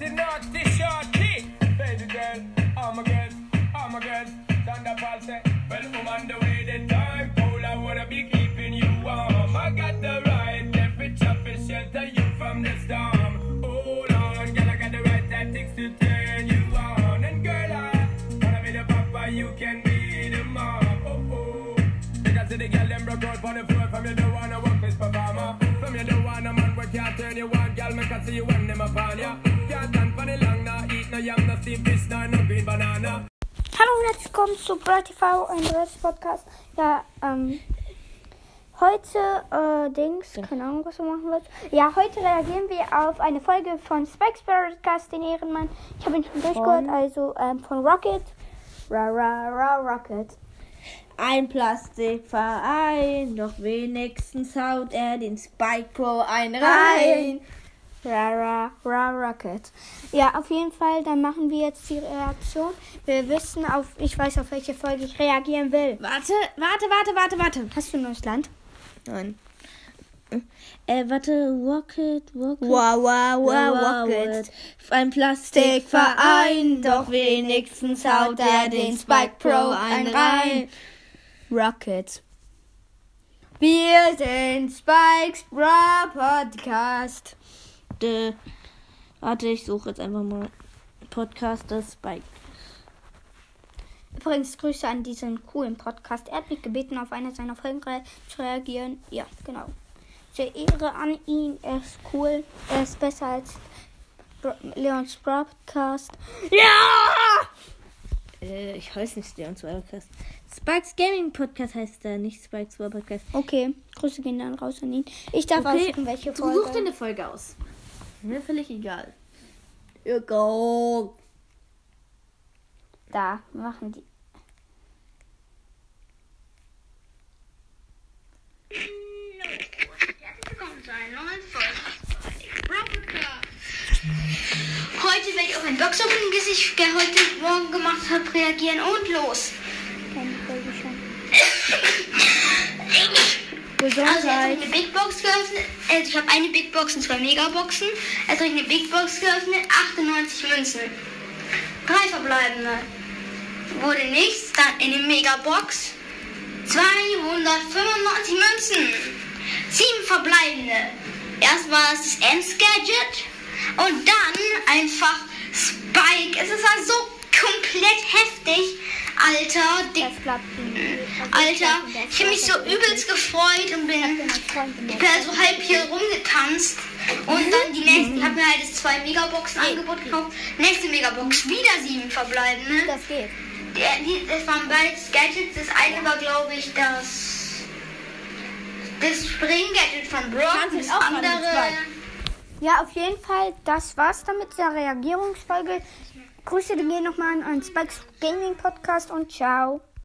naughty, naughty, shorty. Baby girl, all my girls, all my girls. Thunderbolt say, well, I'm on the way the time. Cold, I wanna be keeping you warm. I got the right temperature for shelter you from the storm. Hold on, girl, I got the right tactics to turn you on. And girl, I wanna be the papa, you can be the mom. Oh, oh. Because the girl, them broke out on the floor. From you don't Hallo und herzlich willkommen zu Bright TV, ein neues Podcast. Ja, ähm, heute, äh, Dings, keine Ahnung, was du machen willst. Ja, heute reagieren wir auf eine Folge von Spikes Podcast, den Ehrenmann. Ich habe ihn schon durchgehört, also, ähm, von Rocket. Ra, ra, ra, Rocket. Ein Plastikverein, doch wenigstens haut er den Spike Pro ein rein. Ra, ra, Rocket. Ja, auf jeden Fall, dann machen wir jetzt die Reaktion. Wir wissen auf, ich weiß, auf welche Folge ich reagieren will. Warte, warte, warte, warte, warte. Hast du ein neues Land? Nein. Äh, warte, Rocket, Rocket. Wow, wow, wow, wow, Rocket. Ein Plastikverein, doch wenigstens haut er den Spike Pro ein rein. Rocket. Wir sind Spikes Bra Podcast. Dö. Warte, ich suche jetzt einfach mal Podcast des Spike. Übrigens Grüße an diesen coolen Podcast. Er hat mich gebeten, auf eine seiner Folgen zu reagieren. Ja, genau. Sehr Ehre an ihn. Er ist cool. Er ist besser als Bro Leons Podcast. Ja! Äh, ich weiß nicht, der uns Podcast. Spikes Gaming Podcast heißt er, nicht Spikes Podcast. Okay, Grüße gehen dann raus an ihn. Ich darf aussuchen, welche du Folge. such dir eine Folge aus. Mir völlig egal. Egal. Da machen die. Heute werde ich auf ein Boxopening, das ich ge- heute Morgen gemacht habe, reagieren und los. Keine Folge schon. Also jetzt habe Gesundheit. ich eine Big Box geöffnet. Also ich habe eine Big Box und zwei Megaboxen. Jetzt habe ich eine Big Box geöffnet. 98 Münzen. Drei verbleibende. Wurde nichts. Dann in die Megabox. 295 Münzen. Sieben verbleibende. Erst war es das Ends Gadget. Und dann einfach Spike. Es ist halt so komplett heftig. Alter, nicht. Alter, ich habe mich so übelst gefreut und bin, ich bin halt so halb hier rumgetanzt. Und dann die nächsten, ich habe mir halt das zwei Megaboxen Angebot gekauft. Nächste Megabox, wieder sieben verbleibende. Das geht. Die, die, das waren beides Gadgets. Das eine war, glaube ich, das, das Spring-Gadget von Brock. Das andere. Ja, auf jeden Fall, das war's dann mit der Reagierungsfolge. Grüße gehen nochmal an Spikes Gaming Podcast und ciao.